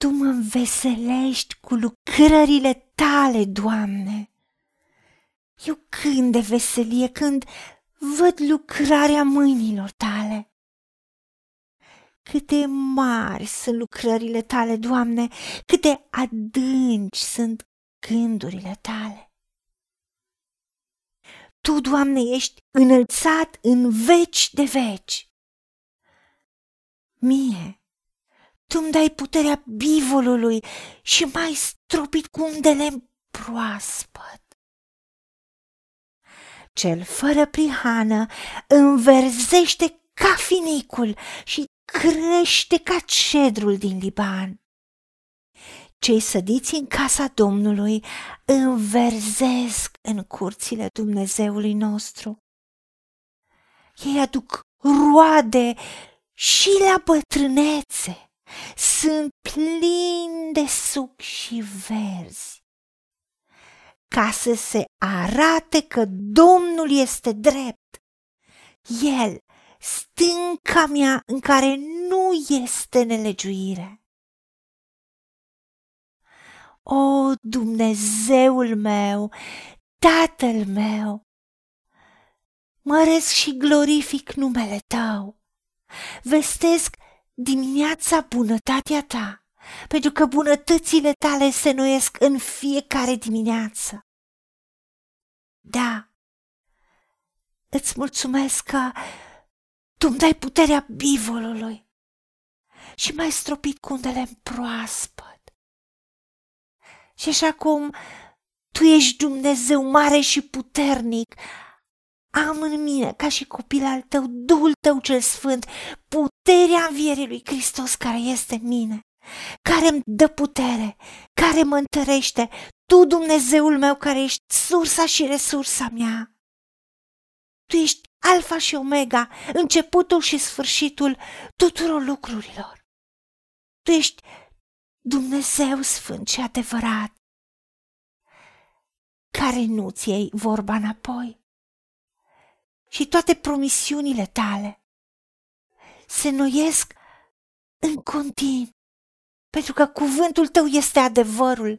Tu mă înveselești cu lucrările tale, Doamne. Eu când de veselie, când văd lucrarea mâinilor tale. Câte mari sunt lucrările tale, Doamne, câte adânci sunt gândurile tale. Tu, Doamne, ești înălțat în veci de veci. Mie, Tu îmi dai puterea bivolului și mai stropit cu un de lemn proaspăt. Cel fără prihană înverzește ca finicul și crește ca cedrul din Liban. Cei sădiți în casa Domnului înverzesc în curțile Dumnezeului nostru. Ei aduc roade și la bătrânețe, sunt plini de suc și verzi, ca să se arate că Domnul este drept. El, stânca mea în care nu este nelegiuire. O, Dumnezeul meu, Tatăl meu, măresc și glorific numele Tău. Vestesc dimineața bunătatea Ta, pentru că bunătățile Tale se noiesc în fiecare dimineață. Da, îți mulțumesc că Tu îmi dai puterea bivolului și mai stropit cu undele în proaspăt și așa cum tu ești Dumnezeu mare și puternic, am în mine, ca și copil al tău, Duhul tău cel sfânt, puterea învierii lui Hristos care este în mine, care îmi dă putere, care mă întărește, tu, Dumnezeul meu, care ești sursa și resursa mea. Tu ești alfa și omega, începutul și sfârșitul tuturor lucrurilor. Tu ești Dumnezeu sfânt și adevărat, care nu-ți iei vorba înapoi. Și toate promisiunile tale se noiesc în continuu, pentru că cuvântul tău este adevărul.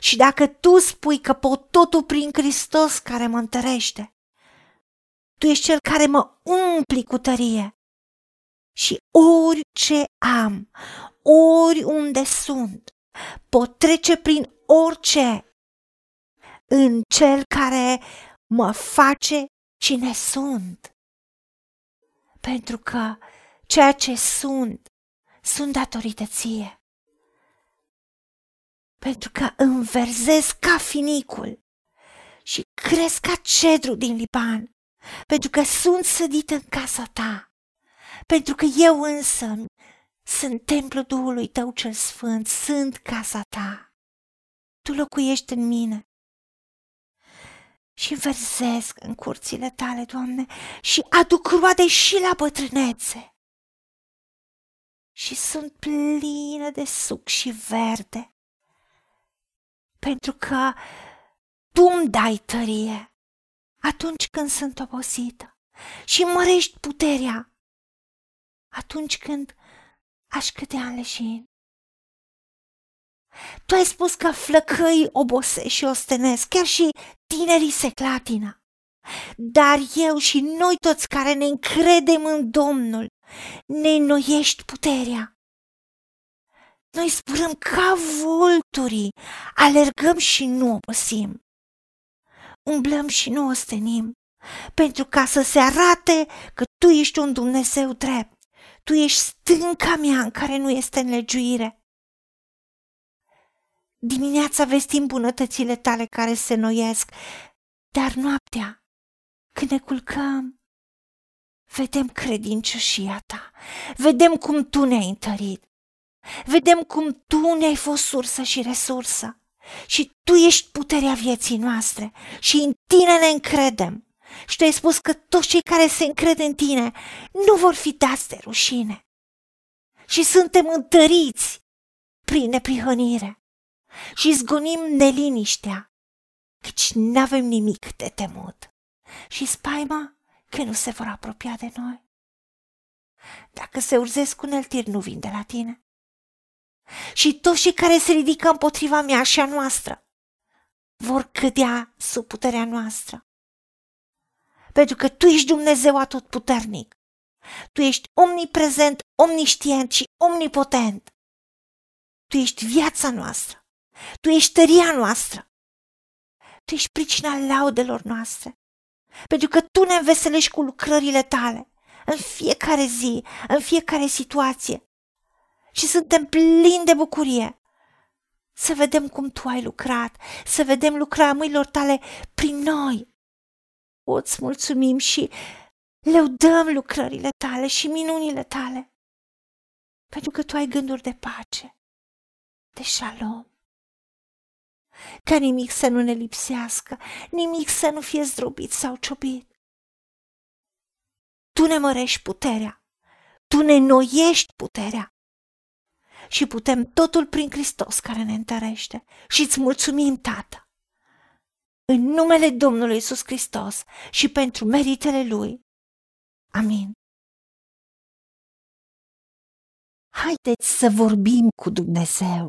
Și dacă tu spui că pot totul prin Hristos care mă întărește, tu ești cel care mă umpli cu tărie. Și orice am, oriunde sunt, pot trece prin orice în cel care mă face cine sunt. Pentru că ceea ce sunt, sunt datorită ție. Pentru că înverzez ca finicul și cresc ca cedru din Liban, pentru că sunt sădit în casa ta, pentru că eu însă sunt templul Duhului tău cel sfânt, sunt casa ta. Tu locuiești în mine. Și versesc în curțile tale, Doamne, și aduc roade și la bătrânețe. Și sunt plină de suc și verde, pentru că Tu îmi dai tărie atunci când sunt obosită și mărești puterea atunci când aș cădea în leșin. Tu ai spus că flăcăii obosesc și ostenesc, chiar și tinerii se clatină. Dar eu și noi toți care ne încredem în Domnul, ne înnoiești puterea. Noi spurăm ca vulturii, alergăm și nu obosim. Umblăm și nu ostenim, pentru ca să se arate că Tu ești un Dumnezeu drept tu ești stânca mea în care nu este înlegiuire. Dimineața vestim bunătățile tale care se noiesc, dar noaptea, când ne culcăm, vedem credincioșia ta, vedem cum tu ne-ai întărit, vedem cum tu ne-ai fost sursă și resursă. Și tu ești puterea vieții noastre și în tine ne încredem. Și tu ai spus că toți cei care se încred în tine nu vor fi dați de rușine. Și suntem întăriți prin neprihănire și zgonim neliniștea, căci n-avem nimic de temut și spaima că nu se vor apropia de noi. Dacă se urzesc uneltiri, nu vin de la tine. și toți cei care se ridică împotriva mea și a noastră vor cădea sub puterea noastră. Pentru că Tu ești Dumnezeu atotputernic. Tu ești omniprezent, omniștient și omnipotent. Tu ești viața noastră. Tu ești tăria noastră. Tu ești pricina laudelor noastre. Pentru că Tu ne înveselești cu lucrările Tale în fiecare zi, în fiecare situație. Și suntem plini de bucurie să vedem cum Tu ai lucrat, să vedem lucrarea mâinilor Tale prin noi. O, îți mulțumim și lăudăm lucrările Tale și minunile Tale. Pentru că Tu ai gânduri de pace, de shalom ca nimic să nu ne lipsească, nimic să nu fie zdrobit sau ciobit. Tu ne mărești puterea, tu ne noiești puterea și putem totul prin Hristos care ne întărește și îți mulțumim, Tată. În numele Domnului Isus Hristos și pentru meritele Lui. Amin. Haideți să vorbim cu Dumnezeu